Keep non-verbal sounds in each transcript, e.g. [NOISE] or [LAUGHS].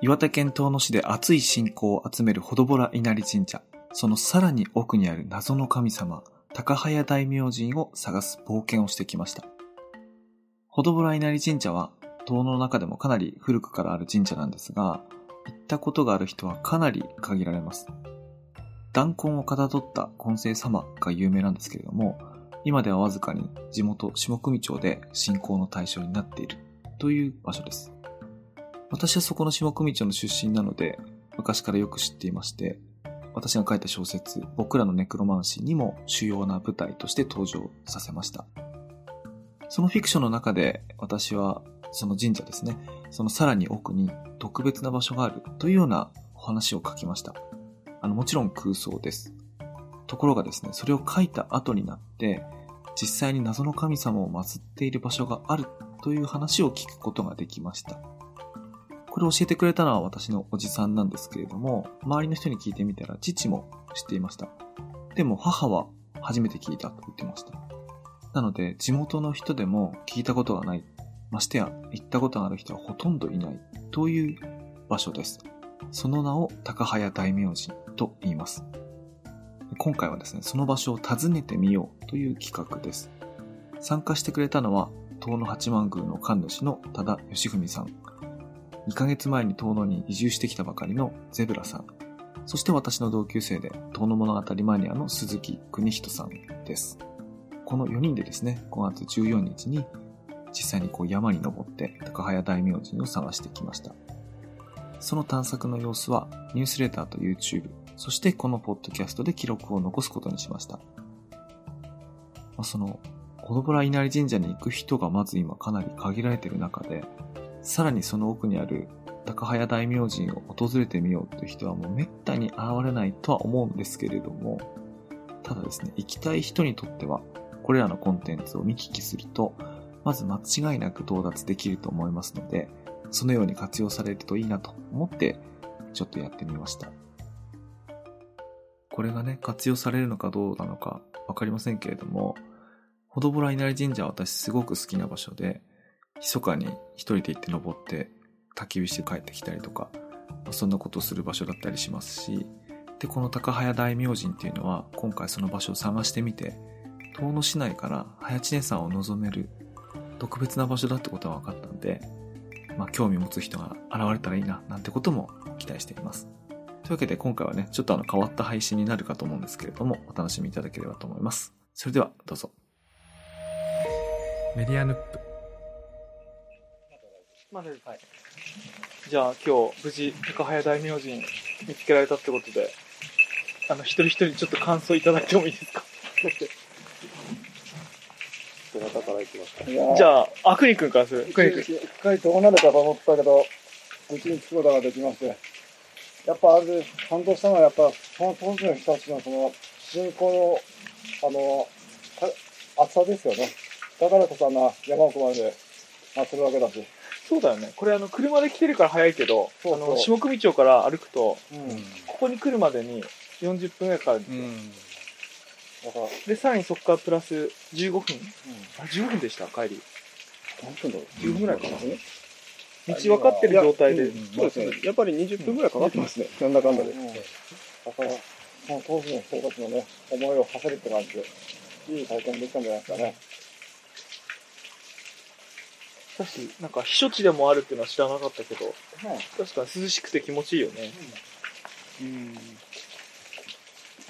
岩手県遠野市で熱い信仰を集めるほどぼら稲荷神社。そのさらに奥にある謎の神様、高早大明神を探す冒険をしてきました。ほどぼら稲荷神社は、遠野の中でもかなり古くからある神社なんですが、行ったことがある人はかなり限られます。弾痕をかたどった根性様が有名なんですけれども、今ではわずかに地元下組町で信仰の対象になっているという場所です。私はそこの下組町の出身なので、昔からよく知っていまして、私が書いた小説、僕らのネクロマンシーにも主要な舞台として登場させました。そのフィクションの中で私はその神社ですね、そのさらに奥に特別な場所があるというようなお話を書きました。あの、もちろん空想です。ところがですね、それを書いた後になって、実際に謎の神様を祀っている場所があるという話を聞くことができました。これを教えてくれたのは私のおじさんなんですけれども、周りの人に聞いてみたら父も知っていました。でも母は初めて聞いたと言ってました。なので、地元の人でも聞いたことがない、ましてや行ったことがある人はほとんどいないという場所です。その名を高早大明神と言います。今回はですね、その場所を訪ねてみようという企画です。参加してくれたのは、遠野八幡宮の神主の多田義文さん。2ヶ月前に遠野に移住してきたばかりのゼブラさん。そして私の同級生で、遠野物語マニアの鈴木邦人さんです。この4人でですね、5月14日に実際にこう山に登って高早大明神を探してきました。その探索の様子はニュースレターと YouTube、そしてこのポッドキャストで記録を残すことにしました。まあ、その、このぼら稲荷神社に行く人がまず今かなり限られている中で、さらにその奥にある高早大明神を訪れてみようという人はもう滅多に現れないとは思うんですけれども、ただですね、行きたい人にとっては、これらのコンテンツを見聞きすると、まず間違いなく到達できると思いますので、そのように活用されるといいなと思って、ちょっとやってみました。これがね、活用されるのかどうなのかわかりませんけれども、ほどぼら稲荷神社は私すごく好きな場所で、密かに一人で行って登って焚き火して帰ってきたりとか、そんなことをする場所だったりしますし、で、この高早大明神っていうのは、今回その場所を探してみて、遠野市内から早知根山を望める特別な場所だってことが分かったんで、まあ、興味持つ人が現れたらいいな、なんてことも期待しています。というわけで今回はね、ちょっとあの変わった配信になるかと思うんですけれども、お楽しみいただければと思います。それではどうぞ。メディアヌップ。まあ、はい。じゃあ今日無事高早大明神見つけられたってことで、あの一人一人ちょっと感想いただいてもいいですか？どなたから行きますかじゃあ、あくにくんからする。あくにくん。一回どうなるかと思ったけど、うちに着くことができまして。やっぱあれ、感動したのはやっぱ、その当時の人たちのその、信仰の、あの、た厚さですよね。だからこそあんな山奥まで祀るわけだし。そうだよね。これあの、車で来てるから早いけど、そうそうあの、下組町から歩くと、うん。ここに来るまでに40分ぐらいかかるんですよ。だから、で、さらにそこからプラス15分うん。あ、15分でした帰り。何分だろう？15分ぐらいかな。うん道分かってる状態で。うんそうですね。やっぱり20分ぐらいかかってますね。なんだかんだで。だから、その当時の人たちのね、思いを馳せるって感じで、いい体験できたんじゃないですかね。確かになんか避暑地でもあるっていうのは知らなかったけど、はい確かに涼しくて気持ちいいよね。うん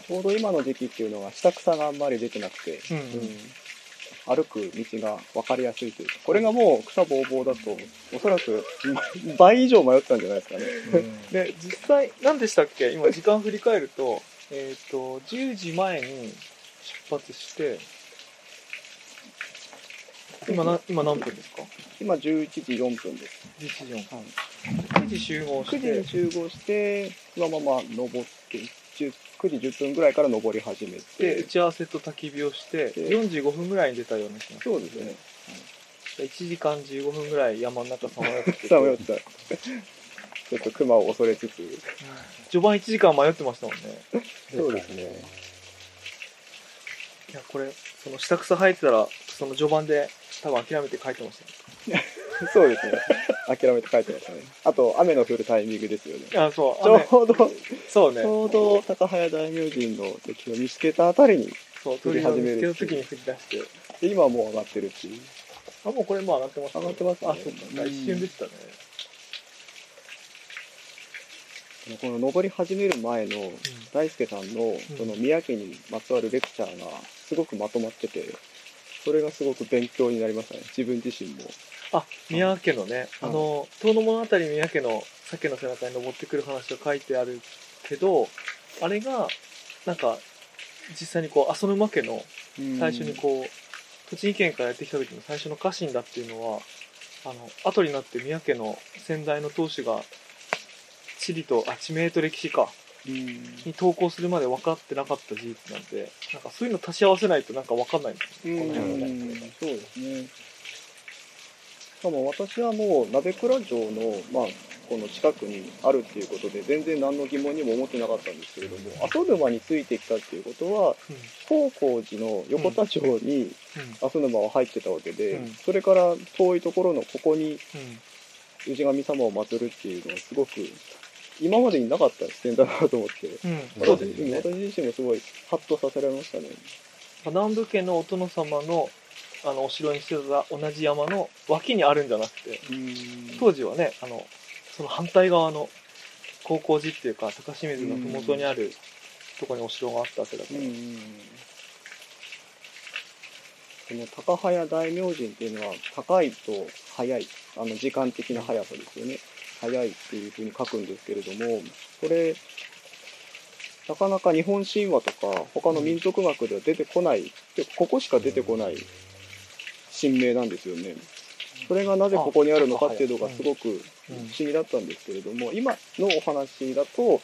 ちょうど今の時期っていうのが下草があんまり出てなくて、うん。うん歩く道が分かりやすいというか、これがもう草ぼうぼうだと、おそらく倍以上迷ったんじゃないですかね。で、実際、何でしたっけ？今時間振り返ると、えっ、と、10時前に出発して、今な、今何分ですか？今11時4分です。?11 時4はい9時集合し9て、時に集合して、そのまま登って、10 9時10分ぐらいから登り始めで、て打、ち合わせと焚き火をして、で45分ぐらいに出たような気が。そうですね。1時間15分ぐらい山の中さまよってて、さあ、迷った。ちょっと熊を恐れつつ、序盤1時間迷ってましたもんね。そうですね。いや、これ、その下草生えてたら、その序盤で多分諦めて帰ってましたね。[LAUGHS] そうですね。諦めて帰ってましたね。あと、雨の降るタイミングですよね。あ、そう。ちょうど、ちそうね。ょうど高早大明神の敵を見つけたあたりに、降り始める時に降り出して。で今はもう上がってるっていう。あ、もうこれもう上がってます上がってますねあ、そうか。一瞬でしたね。この登り始める前の大輔さんのその宮家にまつわるレクチャーがすごくまとまってて、それがすごく勉強になりましたね。自分自身も。あ、宮家のね、あの、遠野物語宮家の鮭の背中に登ってくる話が書いてあるけど、あれが、なんか、実際にこう、浅沼家の最初にこう、栃木県からやってきた時の最初の家臣だっていうのは、あの、後になって宮家の先代の当主が、地理と、あ、地名と歴史か、うんに投稿するまで分かってなかった事実なんで、なんかそういうの足し合わせないとなんか分かんないんですよ、この辺はね。うんそうですね。しかも私はもう鍋倉城の、まあ、この近くにあるっていうことで全然何の疑問にも思ってなかったんですけれども、阿蘇沼についてきたっていうことは、高光寺の横田町にうん、うん、阿蘇沼は入ってたわけで、うん。それから遠いところのここにうん。氏神様を祀るっていうのはすごく今までになかった視点だなと思って、うん、私そうですね。私自身もすごいハッとさせられましたね。南部家のお殿様のあのお城にしてた同じ山の脇にあるんじゃなくて、当時はね、あの、その反対側の高校寺っていうか、高清水の麓にあるとこにお城があったわけだから。この高早大明神っていうのは高いと早いあの時間的な速さですよね早いっていうふうに書くんですけれどもこれなかなか日本神話とか他の民族学では出てこないでここしか出てこない神明なんですよね。それがなぜここにあるのかっていうのがすごく不思議だったんですけれども今のお話だと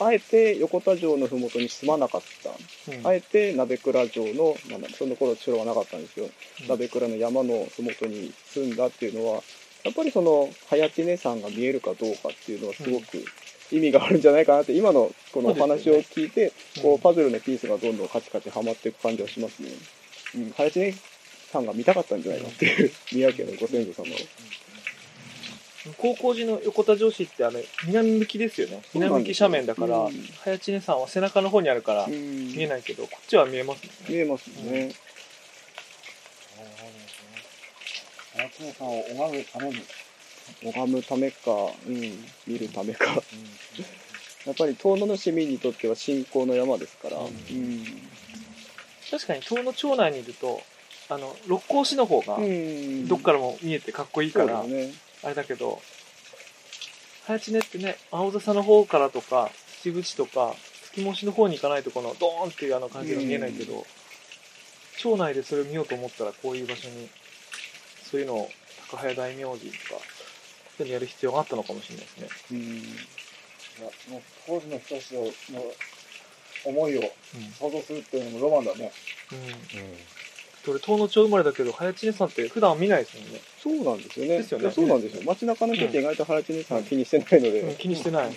あえて横田城の麓に住まなかった。うん。あえて鍋倉城の、その頃城はなかったんですよ。うん。鍋倉の山の麓に住んだっていうのは、やっぱりその、早知根山が見えるかどうかっていうのはすごく意味があるんじゃないかなって、今のこのお話を聞いて、こう、パズルのピースがどんどんカチカチはまっていく感じはしますね。うん、早知根山が見たかったんじゃないかっていう、宮家のご先祖様を。高校寺の横田城市ってあの南向きですよね南向き斜面だから、うん。早知根山は背中の方にあるからうん。見えないけど、こっちは見えますね。見えますね。早常さんを拝むために。拝むためか、うん、見るためか。やっぱり遠野の市民にとっては信仰の山ですから。うんうん確かに遠野町内にいるとあの六甲市の方がうんどっからも見えてかっこいいから、ね。あれだけど早知根ってね青笹の方からとか秩父地とか月模試の方に行かないとこのドーンっていうあの感じが見えないけど、町内でそれを見ようと思ったらこういう場所にそういうのを高早大明神とかそういうのやる必要があったのかもしれないですね。うんいやもう当時の人たちの思いを想像するっていうのもロマンだね。うん。俺、東野町生まれだけど、早知根さんって普段見ないですもんね。そうなんですよね。ですよねそうなんですよ。街中の人って意外と原知根さんは気にしてないので。うん、気にしてない。うん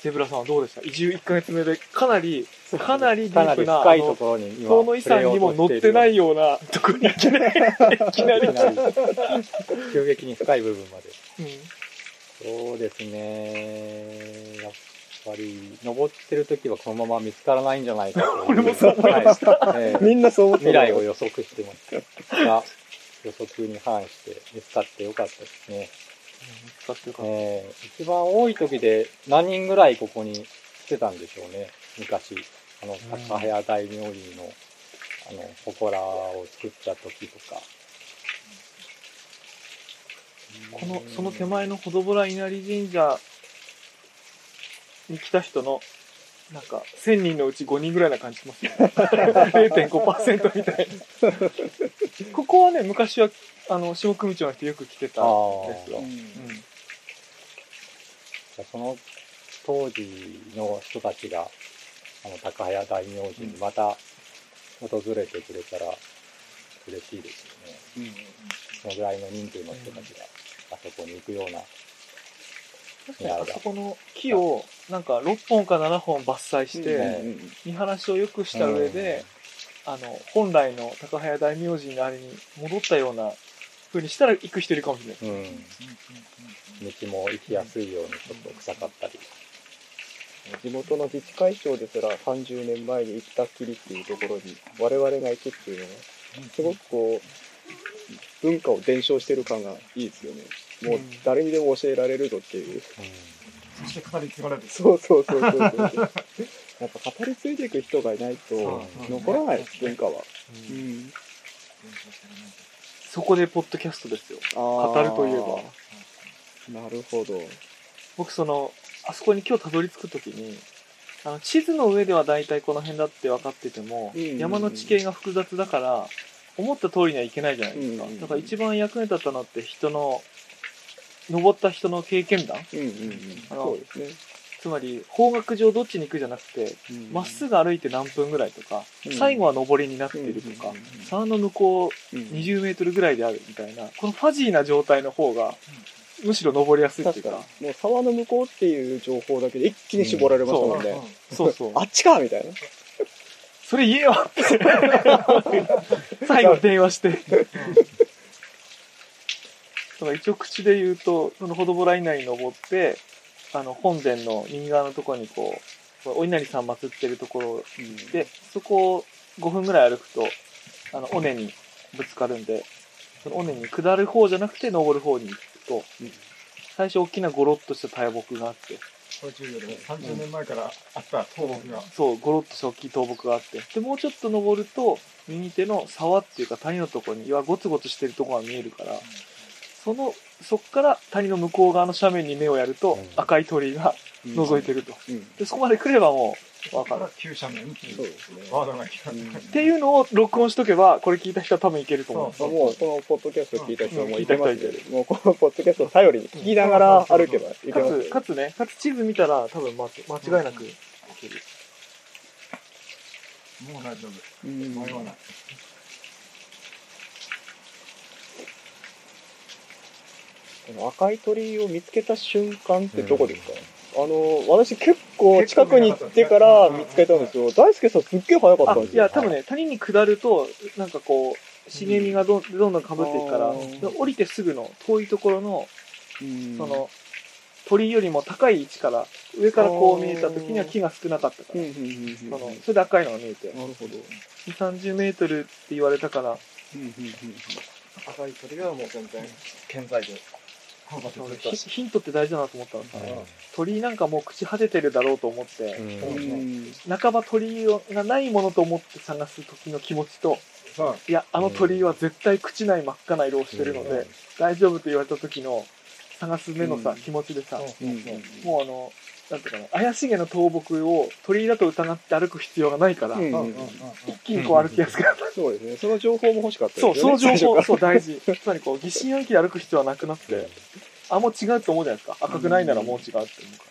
ゼブラさんはどうでした？移住1ヶ月目で、かなり、かなりディープな、深いところに今遠野遺産にも載ってないようなところにいきなり、いきなり。急激に深い部分まで。うんそうですね。やっぱり、登ってる時はこのまま見つからないんじゃないかと。[LAUGHS] 俺もそう思いましたはいええみんなそう思って未来を予測してますが、予測に反して見つかってよかったですね。使ってよかった。ええ一番多い時で何人ぐらいここに来てたんでしょうね。昔。あの、高早大名人の、あの、祠を作った時とか。この、その手前のほどぼら稲荷神社に来た人の、なんか、1000人のうち5人ぐらいな感じしますね。[LAUGHS] 0.5%みたいな。ここはね、昔は、あの、下組町の人よく来てたんですよ。その当時の人たちが、あの、高早大名人にまた訪れてくれたら嬉しいですよね。そのぐらいの人数の人たちがあそこに行くような。確かにあそこの木を、なんか6本か7本伐採して、うん見晴らしを良くした上で、あの、本来の高早大明神のあれに戻ったような風にしたら行く人いるかもしれない。うん。道も行きやすいようにちょっと臭かったり。地元の自治会長ですら30年前に行ったきりっていうところに我々が行くっていうのは、すごくこう、文化を伝承してる感がいいですよね。もう誰にでも教えられるぞっていう。そして語り継がれる。そうそうそうそうそう。[LAUGHS] やっぱ語り継いでいく人がいないと残らない文化は。うん。そこでポッドキャストですよ。語語るといえば。なるほど。僕その、あそこに今日たどり着くときに、あの、地図の上では大体この辺だって分かってても、うんうんうん。山の地形が複雑だから、思った通りにはいけないじゃないですか。うんうんうん。だから一番役に立ったのって人の、登った人の経験談。うんうんうん。あのそうですね。つまり、方角上どっちに行くじゃなくて、まっすぐ歩いて何分ぐらいとか、うん。最後は登りになっているとかうんうんうん、沢の向こううん20メートルぐらいであるみたいな、このファジーな状態の方が、むしろ登りやすいっていうか確か、に。もう沢の向こうっていう情報だけで一気に絞られましたもんね。そうそう。あっちかみたいな。それ言えよって。[LAUGHS] 最後電話して。だから一応口で言うと、そのほどぼら稲荷に登って、あの、本殿の右側のところにこう、お稲荷さん祀ってるところで、そこを5分ぐらい歩くと、あの、尾根にぶつかるんで、その尾根に下る方じゃなくて登る方に行くと、最初大きなゴロッとした大木があって、これ重要で、30年前からあった倒木が。そう、ゴロッとした大きい倒木があって、で、もうちょっと登ると、右手の沢っていうか谷のところに岩ゴツゴツしてるところが見えるから、その、そっから谷の向こう側の斜面に目をやるとうん、赤い鳥居が覗いてると。うん。で、そこまで来ればもう、わかる斜面っていうそうですね。ワードが来た。っていうのを録音しとけば、これ聞いた人は多分いけると思う。もう、このポッドキャスト聞いた人はもういけますけうもうこのポッドキャストを頼りに聞きながら歩けばいけかつ、ますよ。かつね、かつ地図見たら多分間間違いなくいける。もう大丈夫。うん迷わない。この赤い鳥居を見つけた瞬間ってどこですか、あの、私結構近くに行ってから見つけたんですよ。大輔さんすっげえ早かったんですよ。あいや、多分ね、谷に下ると、なんかこう、茂みがどんどんどん被っていくから、降りてすぐの遠いところの、うんその、鳥居よりも高い位置から、上からこう見えた時には木が少なかったから、その、それで赤いのが見えて、なるほど。2、30メートルって言われたから、うんうんうん赤い鳥がもう全然健在で。ヒヒントって大事だなと思ったのさ、鳥居なんかもう口果ててるだろうと思って、うん。半ば鳥居がないものと思って探す時の気持ちと、さい。や、あの鳥居は絶対口ない真っ赤な色をしてるので、大丈夫と言われた時の探す目のさ、うん。気持ちでさ、もうあの、なんていうかな、怪しげな倒木を鳥居だと疑って歩く必要がないから、うんうんうん一気にこう歩きやすくなった。そうですね。その情報も欲しかったですそう、よね。その情報、最初からそう大事。つまりこう、疑心暗鬼で歩く必要はなくなって、あ、もう違うと思うじゃないですか。赤くないならもう違うって思うから。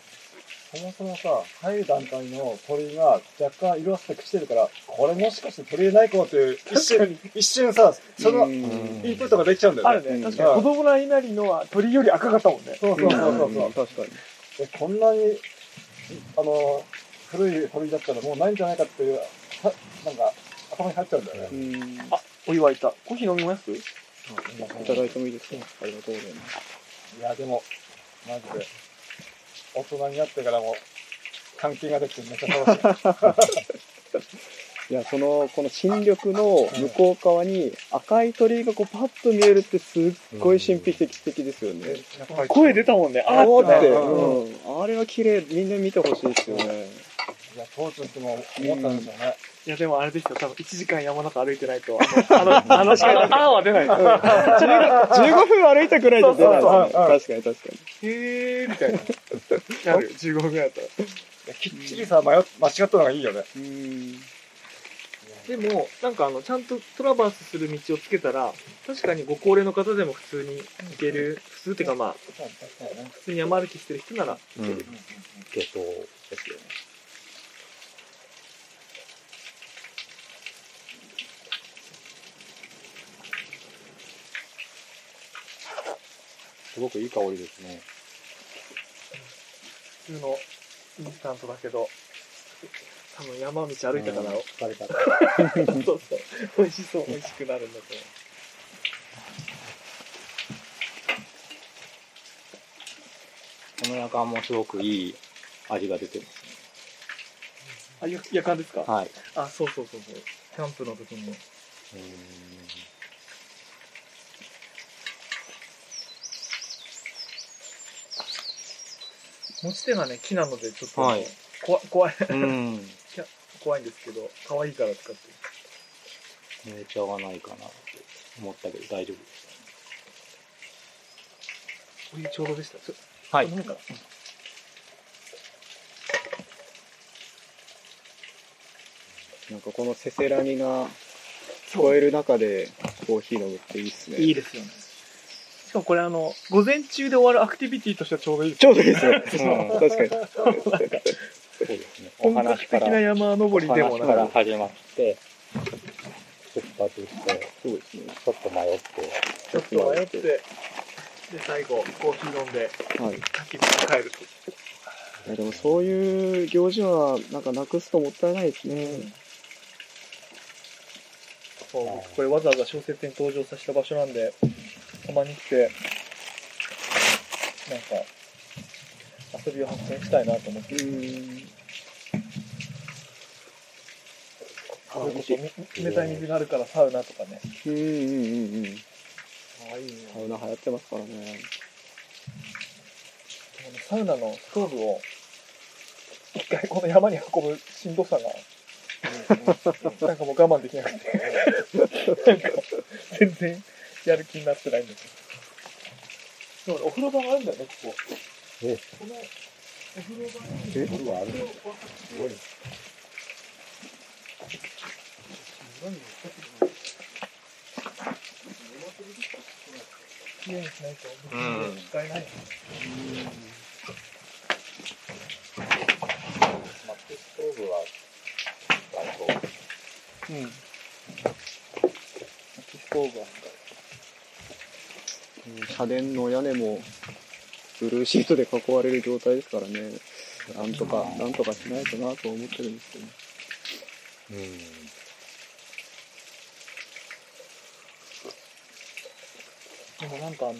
そもそもさ、入る段階の鳥居が若干色あせて朽ちてるから、これもしかして鳥居ないかもっていう、一瞬、一瞬さ、そのうんインプットができちゃうんだよね。あるね。確かに、子供の稲荷のは鳥居より赤かったもんね。そうそうそうそうそう。確かに。えこんなに、あの、古い鳥居だったらもうないんじゃないかっていう、はなんか、頭に入っちゃうんだよね。うん。あ、お湯沸いた。コーヒー飲みます？いただいてもいいですか？ありがとうございます。いや、でも、マジで、大人になってからも、関係ができてめっちゃ楽しい。[LAUGHS] いや、その、この新緑の向こう側に赤い鳥居がこうパッと見えるってすっごい神秘的的ですよね。やっぱり声出たもんね。あーって。あれは綺麗、みんな見てほしいですよね。いや、当時も思ったんですよね。いや、でもあれですよ。多分1時間山の中歩いてないと、あの、あの、あの、[LAUGHS] あーは出ない。15, 15分歩いたくらいで出ないですね。確かに確かへーみたいな。なる。15分ぐらいだったら。きっちりさ、迷っ間違ったのがいいよね。に。うん。でも、なんかあの、ちゃんとトラバースする道をつけたら、確かにご高齢の方でも普通に行ける、普通っていうかまあ、普通に山歩きしてる人なら行ける。系統ですよね。すごくいい香りですね。普通のインスタントだけど、多分山道歩いたから、疲れたから [LAUGHS] そうそう。美味しそう、美味しくなるんだと思う。この夜間もすごくいい味が出てますね。あ、やかんですか？はい。あ、そうそうそうそう。キャンプの時も。うん持ち手がね、木なので、ちょっと、はいこわ怖い。うん。怖いんですけど、可愛いから使ってる。めちゃがないかなって思ったけど大丈夫でしこれちょうどでした。はい飲。むかななんかこのせせらぎが聞こえる中でコーヒー飲むっていいっすね。いいですよね。しかもこれあの、午前中で終わるアクティビティとしてはちょうどいいですちょうどいいですね。うん確かに。そうですね。お本格的な話から、山登りでもお話からなく、始まって、出発して、そうですね。ちょっと迷って、ちょっと迷って、で、最後、コーヒー飲んで、はい。焚き火帰ると。いやでもそういう行事はなんかなくすともったいないですね。そう僕これわざわざ小説に登場させた場所なんで、たまに来て、なんか、遊びを発見したいなと思って。うん。それこそみ冷たい水があるからサウナとかね。うんうんうんうん。ああ、いいね。サウナ流行ってますからねサウナのストーブを、一回この山に運ぶしんどさが、なんかもう我慢できなくて、[LAUGHS] なんか全然やる気になってないんだけど。お風呂場があるんだよね、ここ。えこのお風呂場に、えうわあるすごい。きれいにしないと、うん使えない。薪ストーブは、あと、うん。薪ストーブは社殿の屋根もブルーシートで囲われる状態ですからね。なんとか、なんとかしないとなと思ってるんですけど。うん。でもなんかあの、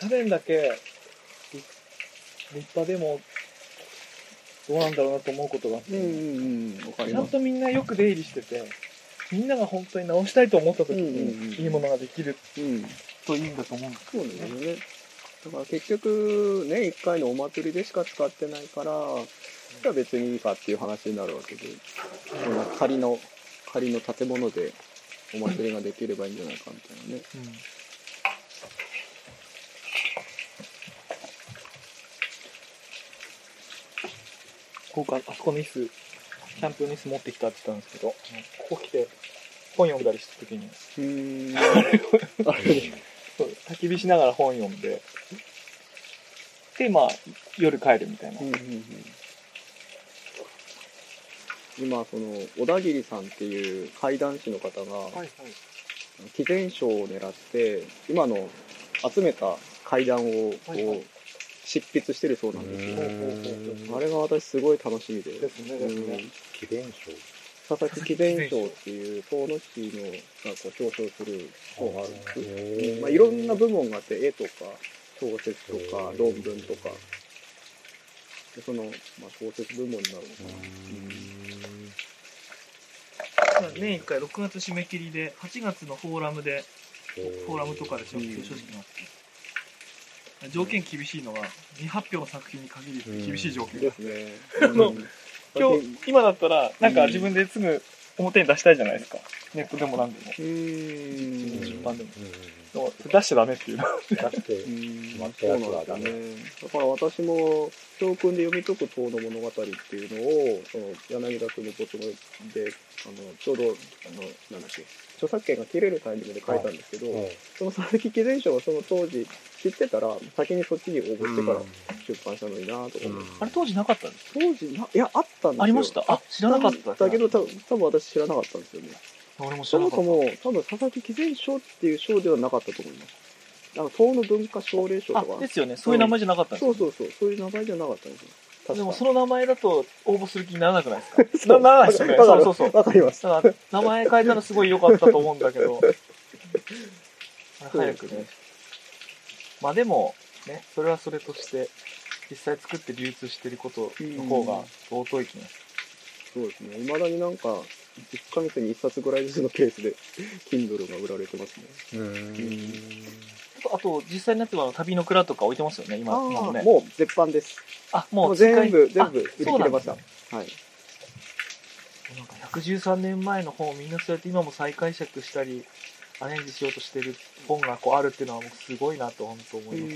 社殿だけ、立立派でも、どうなんだろうなと思うことがあって、うんうんうん。ちゃんとみんなよく出入りしてて、みんなが本当に直したいと思った時うんうんうんに、いいものができるうん。といいんだと思うんですそうなんですよね。だから結局、年1回のお祭りでしか使ってないから、じゃあ別にいいかっていう話になるわけで、その仮の、仮の建物でお祭りができればいいんじゃないかみたいなね。ここかあそこの椅子、キャンプ用の椅子持ってきたって言ったんですけど、ここ来て本読んだりした時に、うーん。あ [LAUGHS] れそう焚き火しながら本読んで、で、まあ、夜帰るみたいな。うんうんうん今、その、小田切さんっていう怪談師の方が、はいはい。毅然賞を狙って、今の集めた怪談をこう、はいはい執筆してるそうなんですよ。うんあれが私すごい楽しみで。ですね、ですね。記念賞佐々木貴殿賞っていう遠野市のがこう表彰する賞があるんです。まあ、いろんな部門があって、絵とか、小説とか論文とか、でその、まあ、小説部門になるのかな。年1回6月締め切りで、8月のフォーラムで、フォーラムとかで表彰式があって、条件厳しいのが、未発表の作品に限り厳しい条件が。ですね。のうん [LAUGHS] 今日、今だったら、なんか自分ですぐ表に出したいじゃないですか。ネットでも何でも。うーん。出版でも。うんでも出しちゃダメっていうの。出してう、ん決まったそうやつなんですよねはダメ。だから私も、教訓で読み解く塔の物語っていうのを、その柳田君のことで、あの、ちょうど、あの、なんだっけ、著作権が切れるタイミングで書いたんですけど、うんその佐々木貴前賞がその当時知ってたら、先にそっちに応募してから出版したのになとか思って、あれ当時なかったんです当時な、いや、あったんですよ。ありました？あ知らなかっただけど、多分多分私知らなかったんですよね。俺も知そらなかった。もそも、多分佐々木貴前賞っていう賞ではなかったと思います。なんか、東の文化奨励賞とあ、か。ですよね。そういう名前じゃなかったんですよそうそうそう、そういう名前じゃなかったんですよ。でもその名前だと応募する気にならなくないですか？[LAUGHS] なならないですよね。そうそうそう。わかります。だから、名前変えたらすごい良かったと思うんだけど、[LAUGHS] 早くね。まあでも、ね、それはそれとして、実際作って流通してることの方が相当いきます。そうですね。未だになんか、1ヶ月に1冊ぐらいずつのケースで、Kindle が売られてますね。うん。あと、実際になってもあの旅の蔵とか置いてますよね、今今もね。もう絶版です。あ、もう全部、全あ部売り切れました。そうなんですはい。なんか113年前の本をみんなそうやって今も再解釈したり、アレンジしようとしてる本がこうあるっていうのはもうすごいなと本当思います。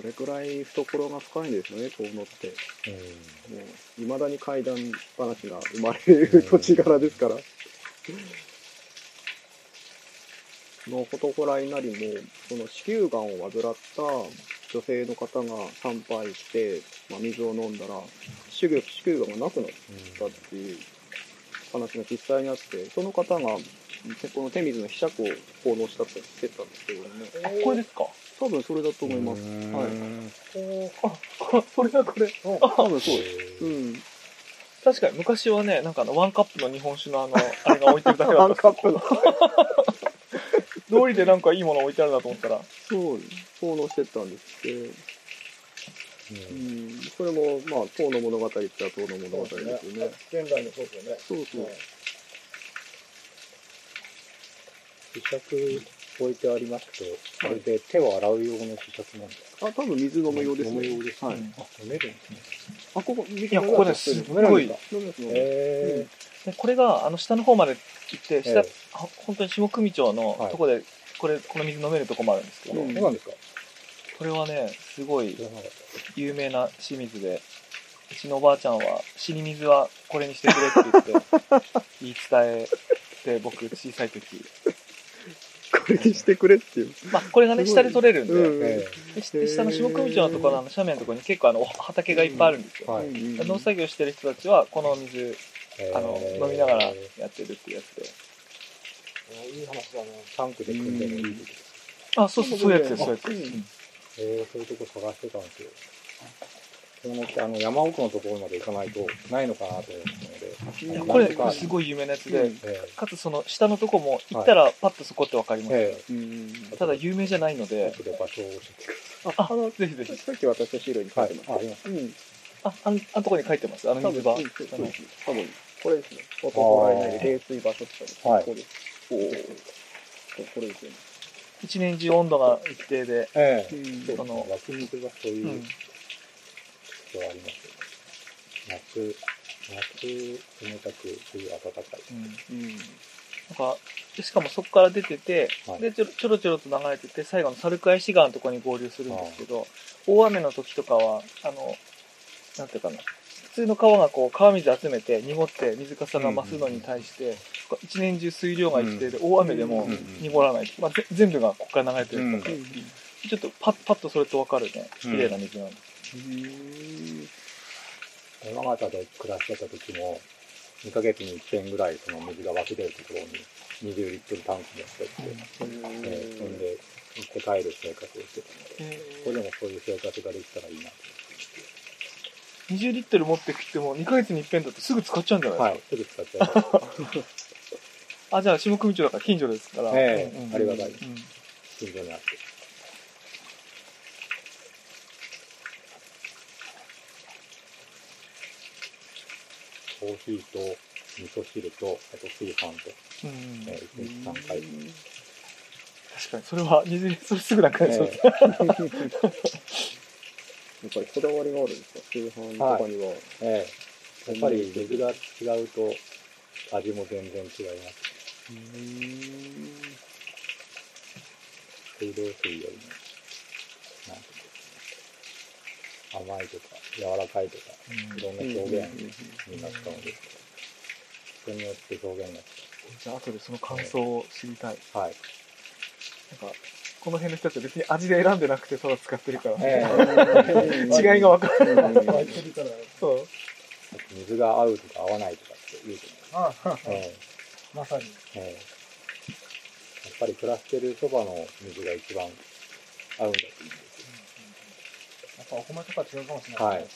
それくらい懐が深いんですよね、遠野って。うん。もう、未だに怪談話が生まれる土地柄ですから。その祠稲荷も、その子宮がんを患った女性の方が参拝して、まあ、水を飲んだら、子宮子宮がなくなったっていう話が実際にあって、その方が、この手水の被釈を奉納したって言ってたんですけどね。あ、これですか？多分それだと思います。はい。あ、こそれがこれ。多分そうです。うん。確かに昔はね、なんかあの、ワンカップの日本酒のあの、あれが置いてるだけだったワンカップの。[LAUGHS] 通りでなんかいいもの置いてあるなと思ったら、そう、奉納してたんですって。ううんん。それも、まあ、唐の物語って言ったら唐の物語ですよね。現代のそうですよね。そうそう。試着置いてありますけど、あれで手を洗う用の試着なんですかあ、多分水飲む用です飲むね。用ですはい。うんあ、飲めるんですね。あ、ここ、いいやここですすごい飲みますね。へでこれがあの下の方まで行って、下、ええあ本当に下組町のはいとこで、これ、この水飲めるとこもあるんですけど、うんそうなんですかこれはね、すごい有名な清水で、うちのおばあちゃんは、死に水はこれにしてくれって言って、[LAUGHS] 言い伝えて、僕、小さい時。これにしてくれっていう。まあ、これがね、下で取れるんで、うんで下の下組町のところの斜面のところに結構あの、畑がいっぱいあるんですよ。はいうん農作業してる人たちは、この水、えあの、飲みながらやってるっていうやつで。いい話だね。タンクで組んでもいいですあ、そうそう、そういうやつです、そういうやつ。うんえー、そういうとこ探してたんですよ。あの、山奥のところまで行かないと、ないのかなと思ったので、これすごい有名なやつで、うんえかつその下のとこも行ったらパッとそこってわかります、ええうん。ただ有名じゃないのえで、後で場所を教えてくあ、あの、ぜひぜひ。さっき私の資料に書いてます。はいあありますうん。あ、あんあのとこに書いてます？あの多分、水場？うんそうあのです多分、これですね。音をらえないで冷水場所って言ったら、はいここです。おお。これですよね。一年中温度が一定で、ええうんその湧き水がそういううん特徴ありますよね。夏、夏、冷たく、冬暖かい。うんうん。なんか、でしかもそこから出てて、はいでちょろちょろちょろと流れてて、最後の猿飼市川のところに合流するんですけど、大雨の時とかは、あの、なんていうかな、普通の川がこう川水集めて濁って水かさが増すのに対して、一年中水量が一定で大雨でもうん。うん濁らない。まあ、ぜ全部がここから流れてるかちょっとパッパッとそれとわかるね、綺麗な水なんです。山形で暮らしてた時も、2ヶ月に1遍ぐらいその水が湧き出るところに20リットルタンク持ってって、えーそんで行って帰る生活をしてたので、これでもそういう生活ができたらいいなと。20リットル持ってきても2ヶ月に一遍だとすぐ使っちゃうんじゃないはですい、すぐ使っちゃいます。か。[LAUGHS] あ、じゃあ下組町だから近所ですから。ええうんうんありがたいうん近所にあって。コーヒーと味噌汁と、あと炊飯と、うんえー、1日3回。確かに、それは、水、それすぐなくなっちゃう。えやっぱりこだわりがあるんですか炊飯とかには。ええやっぱり水が違うと味も全然違います。水道水よりも、なん甘いとか、柔らかいとか、いろんな表現になったので、人によって表現がじゃあ、後でその感想を知りたい。違う。はい。なんか、この辺の人たちは別に味で選んでなくてただ使ってるから、え [LAUGHS] 違いが分かる。そう。水が合うとか合わないとかって言うとああ、思う。えまさに。えええやっぱり暮らしてるそばの水が一番合うんだといいんですよ。やっぱお米とか違うかもしれない。はい。うん。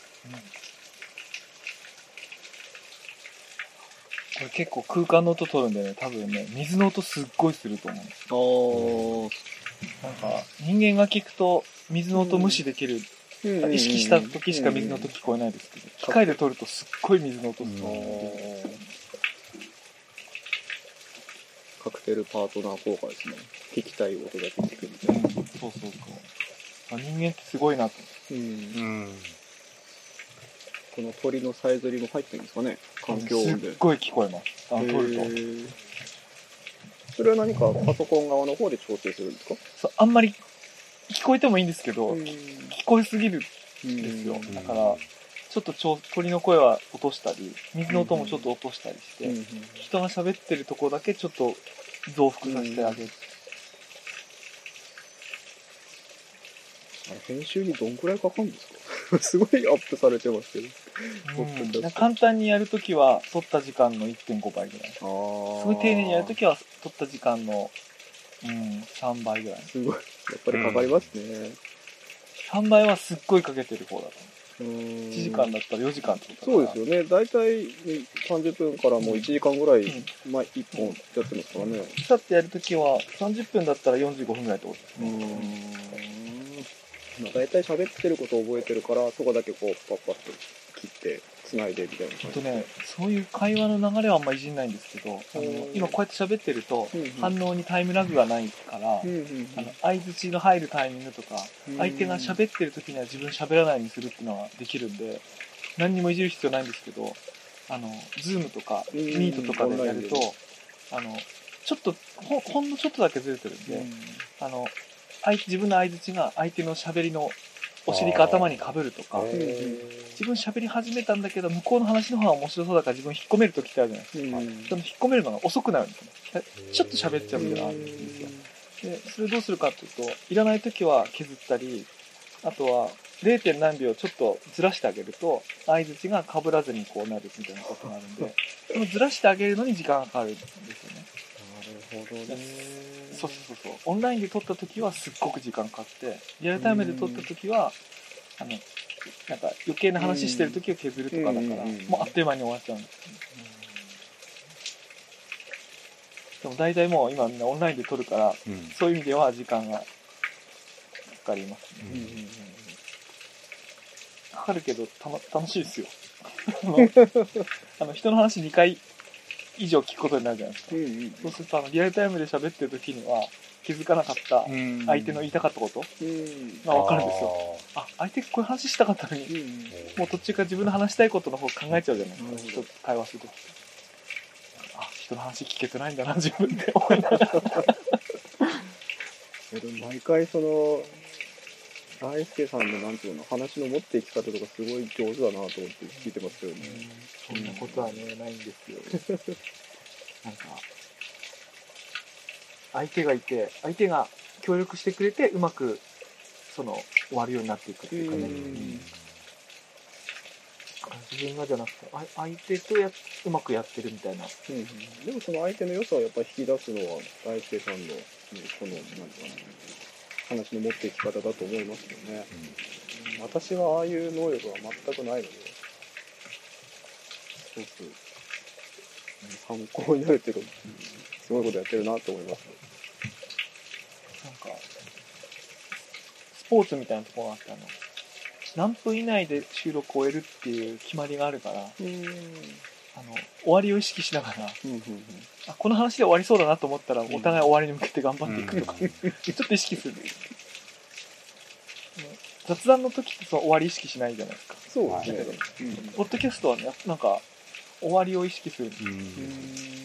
れ結構空間の音取るんでね、多分ね、水の音すっごいすると思う。あなんか、人間が聞くと水の音無視できる、あ。意識した時しか水の音聞こえないですけど、機械で撮るとすっごい水の音する。カクテルパートナー効果ですね。聞きたい音だけ聞くみたうんいな。そうそうそう。あ人間ってすごいなとうんうん。この鳥のさえずりも入ってるんですかね環境す音で。っごい聞こえます。あの、撮ると。それは何かパソコン側の方で調整するんですか？そうあんまり聞こえてもいいんですけど、うん聞こえすぎるんですよ。うんだから、ちょっとちょ鳥の声は落としたり、水の音もちょっと落としたりして、うん人が喋ってるとこだけちょっと増幅させてあげる。編集にどんくらいかかるんですか？[LAUGHS] すごいアップされてますけど。う簡単にやるときは、取った時間の1.5倍ぐらい。す。ごい丁寧にやるときは、取った時間の、うん、3倍ぐらい。すごい。やっぱりかかりますね。3倍はすっごいかけてる方だと思う。1 1時間だったら4時間ってことそうですよね。大体ね30分からもう1時間ぐらい、うんまあ1本やってますからね。さってやるときは、30分だったら45分ぐらいってことですうね。ん。まあ大体喋ってることを覚えてるから、そこだけこう、パッパッと切って、繋いでみたいな感じ。えっとね、そういう会話の流れはあんまいじんないんですけど、あのうん今こうやって喋ってるとうんうん、反応にタイムラグがないからうん、うんあの相づちの入るタイミングとか、うん。相手が喋ってる時には自分喋らないようにするっていうのができるんで、何にもいじる必要ないんですけど、あの、ズームとか、うん。ミートとかでやるとオンラインで、あの、ちょっと、ほほんのちょっとだけずれてるんで、うん。あの、相手自分の相づちが相手の喋りのお尻か頭に被るとか、自分喋り始めたんだけど、向こうの話の方が面白そうだから自分引っ込める時ってあるじゃないですか。うんその引っ込めるのが遅くなるんですね。ちょっと喋っちゃうみたいなのがあるんですよ。で、それどうするかっていうと、いらない時は削ったり、あとは 0. 何秒ちょっとずらしてあげると、相づちが被らずにこうなるみたいなことがあるんで、そのずらしてあげるのに時間がかかるんですよね。どね。そうそうそうそう。オンラインで撮った時はすっごく時間かかって、リアルタイムで撮った時は、あの、なんか余計な話してる時を削るとかだから、もうあっという間に終わっちゃうんです。でも大体もう今みんなオンラインで撮るから、うん。そういう意味では時間がかかりますね。うんかかるけどたの楽しいですよ。[LAUGHS] あのあの人の話2回以上聞くことになるじゃないですか。うんうんそうするとあのリアルタイムで喋ってる時には気づかなかったうん相手の言いたかったことうんがわかるんですよ。あ、相手こういう話したかったのに、うんもう途中から自分の話したいことの方考えちゃうじゃないですか。人と会話するとき。あ、人の話聞けてないんだな、自分って思いながら。[LAUGHS] 毎回その大輔さんのなんていうの話の持っていき方とかすごい上手だなと思って聞いてますけどね。そんなことはね、ないんですよ。[LAUGHS] なんか、相手がいて、相手が協力してくれて、うまく、その、終わるようになっていくっていうかね。うんうん自分がじゃなくて、あ相手とやうまくやってるみたいな。うんうんでもその相手の良さをやっぱり引き出すのは大輔さんのねこのなんていうかな話の持っていき方だと思いますよね。私はああいう能力は全くないので、すごくうん参考になるっていうか、すごいことやってるなと思います。なんか、スポーツみたいなところがあって、あの、何分以内で収録を終えるっていう決まりがあるから、うん。あの、終わりを意識しながら、うんうんあ、この話で終わりそうだなと思ったら、お互い終わりに向けて頑張っていくとか、ちょっと意識する。雑談の時ってその終わり意識しないじゃないですか。そうですね。ポッドキャストはね、なんか、終わりを意識する。うん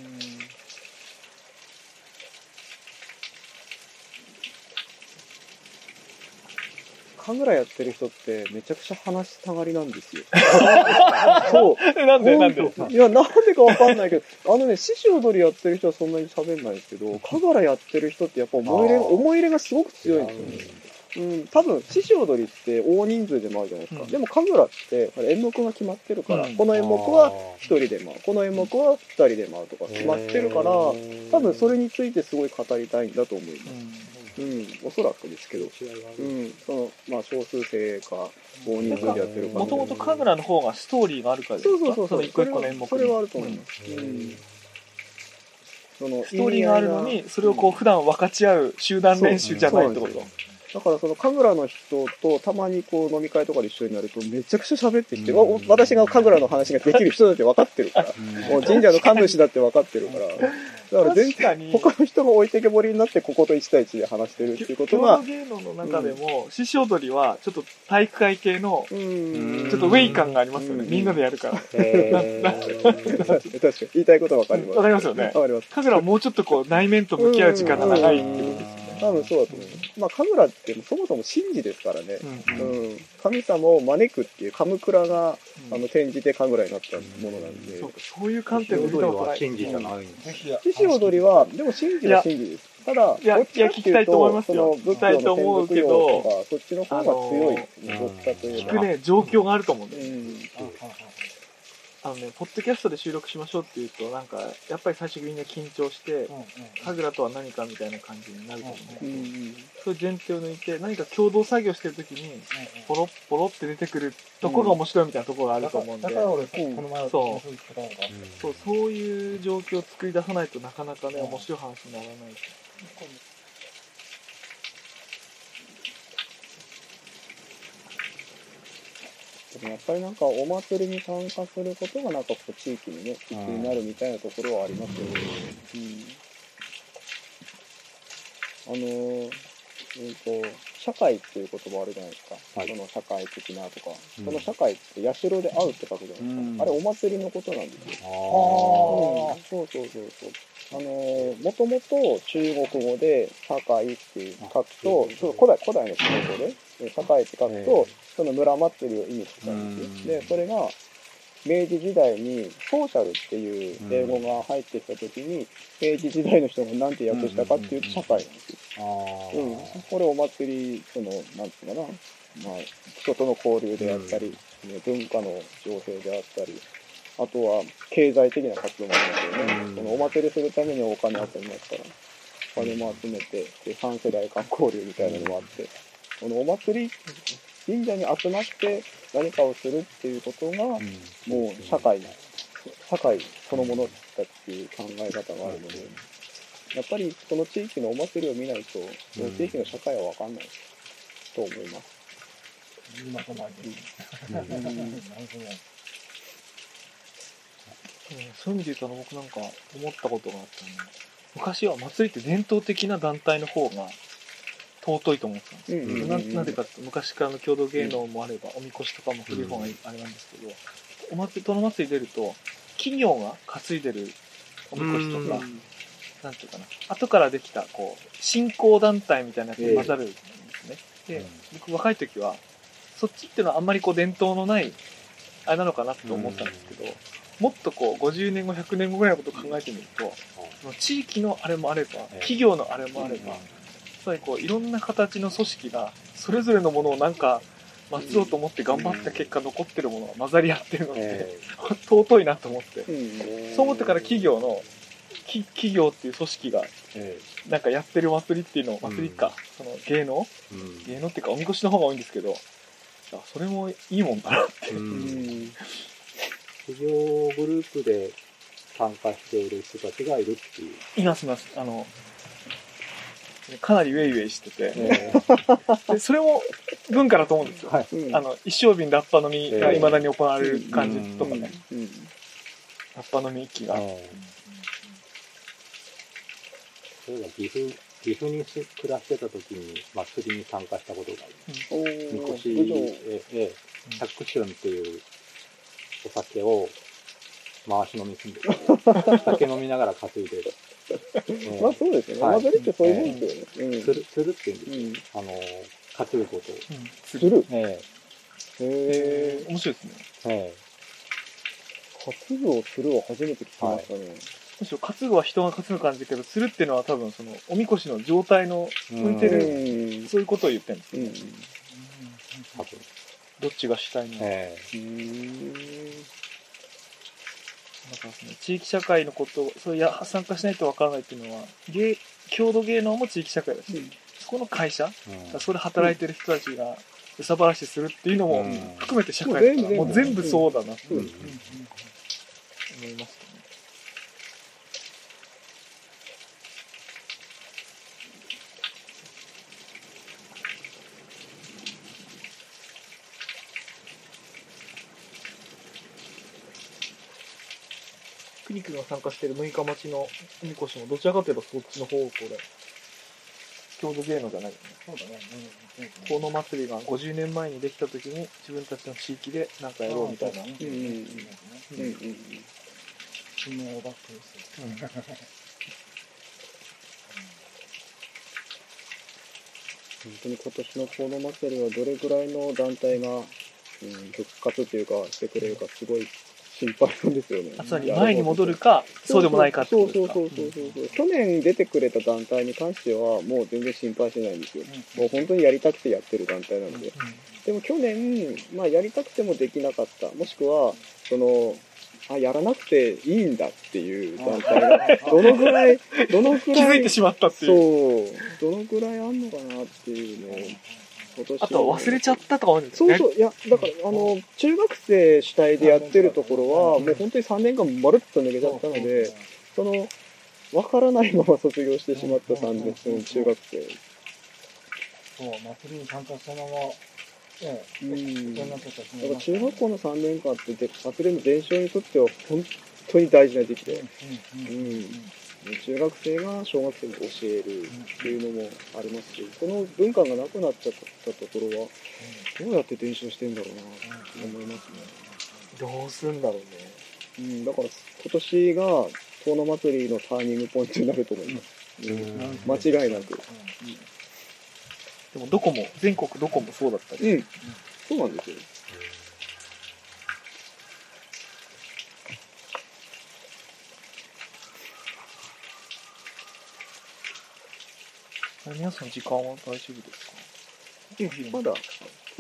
うん神楽やってる人ってめちゃくちゃ話したがりなんですよ。[LAUGHS] そう。なんでなんで？いや、なんでかわかんないけど、あのね、獅子踊りやってる人はそんなに喋んないですけど、神楽やってる人ってやっぱ思い入れ、思い入れがすごく強いんですよね。うん、多分、獅子踊りって大人数でもあるじゃないですか。うん。でも神楽って演目が決まってるから、うん。この演目は一人で回る、この演目は二人で回るとか決まってるから、多分それについてすごい語りたいんだと思います。うん、おそらくですけど、違いがある。うん、その、まあ、少数生か、大人数でやってるかもともと神楽の方がストーリーがあるからですか？そうそうそうそう。の一個一個の演目にそれはそれはあると思います。ううんん。そのストーリーがあるのに、それをこう普段分かち合う集団練習じゃないってこと？そうだからその神楽の人とたまにこう飲み会とかで一緒になるとめちゃくちゃ喋ってきて、うん。わ私が神楽の話ができる人だって分かってるから、もう神社の神主だって分かってるから、だから全確かに。他の人が置いてけぼりになってここと1対1で話してるっていうこと郷が土、芸能の中でも、獅子踊りはちょっと体育会系の、うん。ちょっとウェイ感がありますよね。うん。みんなでやるから。確かに。言いたいことは分かります。わかりますよね。わかります。神楽はもうちょっとこう内面と向き合う時間が長いってことですよね。多分そうだと思います。まあ神楽ってそもそも神事ですからね。うん神様を招くっていう、神倉が、うんあの、転じて神楽になったものなんでそう。かそういう観点で見たことな。はい神事じゃないんです。獅子踊りは、でも神事は神事です。ただ、いやどっちかっていや聞きたいと思いますそよの仏教の専属業とか、そっちの方が強いちかといえば。聞くね、状況があると思うんうです。ん。あのね、ポッドキャストで収録しましょうって言うと、なんか、やっぱり最初みんな緊張して、神楽とは何かみたいな感じになると思うんでうん。そういう前提を抜いて、何か共同作業してるときに、ポロッポロって出てくるとこが面白いみたいなところがあると思うんで、だから俺、うん。この前、そう、そういう状況を作り出さないとなかなかね、面白い話にならない。でもやっぱりなんかお祭りに参加することがなんかこう地域にね、一になるみたいなところはありますよね。うん。あのー、うんと、社会っていう言葉あるじゃないですか。はいその社会的なとか。うんその社会って社で会うって書くじゃないですか。うんあれお祭りのことなんですよ。あうんそうそうそうそう。あのー、もともと中国語で社会っていう書くと、古代、古代の中国語で、え社会って書くえと、その村祭りを意味してたんですよ。うん。で、それが、明治時代にソーシャルっていう英語が入ってきた時に、明治時代の人が何て訳したかっていうと社会なんですよ。あうん。ー。これお祭り、その、なんていうのかな、まあ、人との交流であったり、ね文化の情勢であったり、あとは経済的な活動もありますよね。うん。そのお祭りするためにお金集めますから、お金も集めて、で、3世代間交流みたいなのもあって、このお祭り、神社に集まって何かをするっていうことが、もう社会、社会そのものだっていう考え方があるので、やっぱりその地域のお祭りを見ないと、その地域の社会はわかんないと思います。うんうんそういう意味で言うと、あの僕なんか思ったことがあったのは昔は祭りって伝統的な団体の方が尊いと思ってたんですよ。うんななんでかって昔からの郷土芸能もあれば、おみこしとかも古い方があれなんですけど、お祭り、殿祭り出ると、企業が担いでるおみこしとか、なんていうかな、後からできた、こう、信仰団体みたいなやつに混ざるんですね。で、僕若い時は、そっちっていうのはあんまりこう伝統のない、あれなのかなって思ったんですけど、もっとこう、50年後、100年後ぐらいのことを考えてみると、その地域のあれもあれば、企業のあれもあれば、つまりこう、いろんな形の組織が、それぞれのものをなんか、祭ろうと思って頑張った結果残ってるものが混ざり合ってるのって、え尊いなと思って。うんそう思ってから企業の、き企業っていう組織が、えなんかやってる祭りっていうのを、祭りか、その芸能？芸能っていうか、おみこしの方が多いんですけど、あそれもいいもんだなって。ううんん企業グループで参加している人たちがいるっていう。いますいます。あの、かなりウェイウェイしてて、えでそれも文化だと思うんですよ。はい。うん。あの、一升瓶ラッパ飲みが未だに行われる感じとかね、うん。ラッパ飲み一気が。えそういえば岐阜、岐阜にし暮らしてた時に祭りに参加したことがある。おー。みこし、武道。ええ、百春っていうお酒を回し飲みするんですよ。[LAUGHS] 酒飲みながら担いでる。え [LAUGHS] えまあそうですよね。はいってそういうもんですよね。する、するっていうんですよ。うん。あの、担ぐことを。うんする。えへ面白いですね。え、え活動するは初めて聞きましたね。むしろ担ぐは人が担ぐ感じだけど、するっていうのは多分その、おみこしの状態のえ。向いてるうん。そういうことを言ってるんですよ。うん。多分。どっちが主体なの？か。え。うん。だからその地域社会のこと、そういや参加しないとわからないっていうのは、芸、郷土芸能も地域社会だし、この会社、うん。それ働いてる人たちが憂さ晴らしするっていうのもうん含めて社会だから、もう全部もう全部そうだなってう。ん。思いましたね。クニックが参加している6日待ちのみこしもどちらかというとそっちの方向で郷土芸能じゃないよね。そうだね。この祭りが50年前にできた時に自分たちの地域で何かやろうみたいな。うんうんうんうん。うんうん新名をバックですよ。本当に今年のこの祭りはどれぐらいの団体が、うん、復活というかしてくれるかすごい心配なんですよね。あつまり前に戻るか、そうでもないかってことですか。そうそうそうそうそう、去年出てくれた団体に関してはもう全然心配してないんですよ。もう本当にやりたくてやってる団体なので。でも去年、まあやりたくてもできなかった。もしくは、その、あ、やらなくていいんだっていう団体が、どのぐらい、どのぐ気らい、[LAUGHS] づいてしまったっていう。そう、どのぐらいあんのかなっていうのを、あとは忘れちゃったとかもあるんですね。そうそう、いや、だから、あの、中学生主体でやってるところは、もう本当に3年間まるっと抜けちゃったので、その、わからないまま卒業してしまった3年生の中学生。そう、祭りに参加したまま、ね、うん。そんだから中学校の3年間って、で祭りの伝承にとっては本当に大事な時期で、うん。中学生が小学生に教えるっていうのもありますし、この文化がなくなっちゃったところは、どうやって伝承してんだろうなと思いますね。どうすんだろうね。うん、だから今年が遠野祭りのターニングポイントになると思います。うん、間違いなく。でもどこも、全国どこもそうだったり。うん。そうなんですよ。皆さん時間は大丈夫ですか？まだ、こ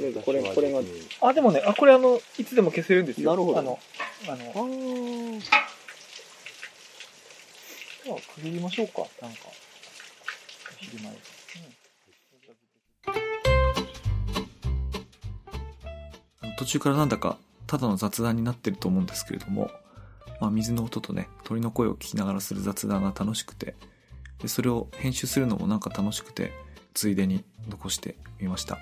れ、これ、これが、あ、でもね、あ、これあの、いつでも消せるんですよ。なるほど。あの、あの、あー。じゃあ区切りましょうか、なんか。昼前。で。あの途中からなんだかただの雑談になってると思うんですけれども、まあ、水の音とね鳥の声を聞きながらする雑談が楽しくてでそれを編集するのもなんか楽しくてついでに残してみました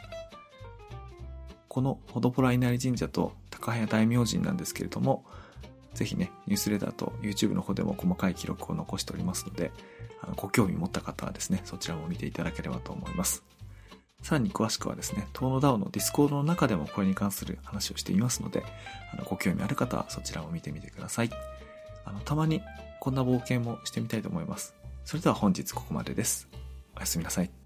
このほどぼら稲荷神社と高早大明神なんですけれどもぜひねニュースレターと YouTube の方でも細かい記録を残しておりますのであのご興味持った方はですねそちらも見ていただければと思いますさらに詳しくはですね、東野ダオの Discord の中でもこれに関する話をしていますので、あのご興味ある方はそちらも見てみてください。あの、たまにこんな冒険もしてみたいと思います。それでは本日ここまでです。おやすみなさい。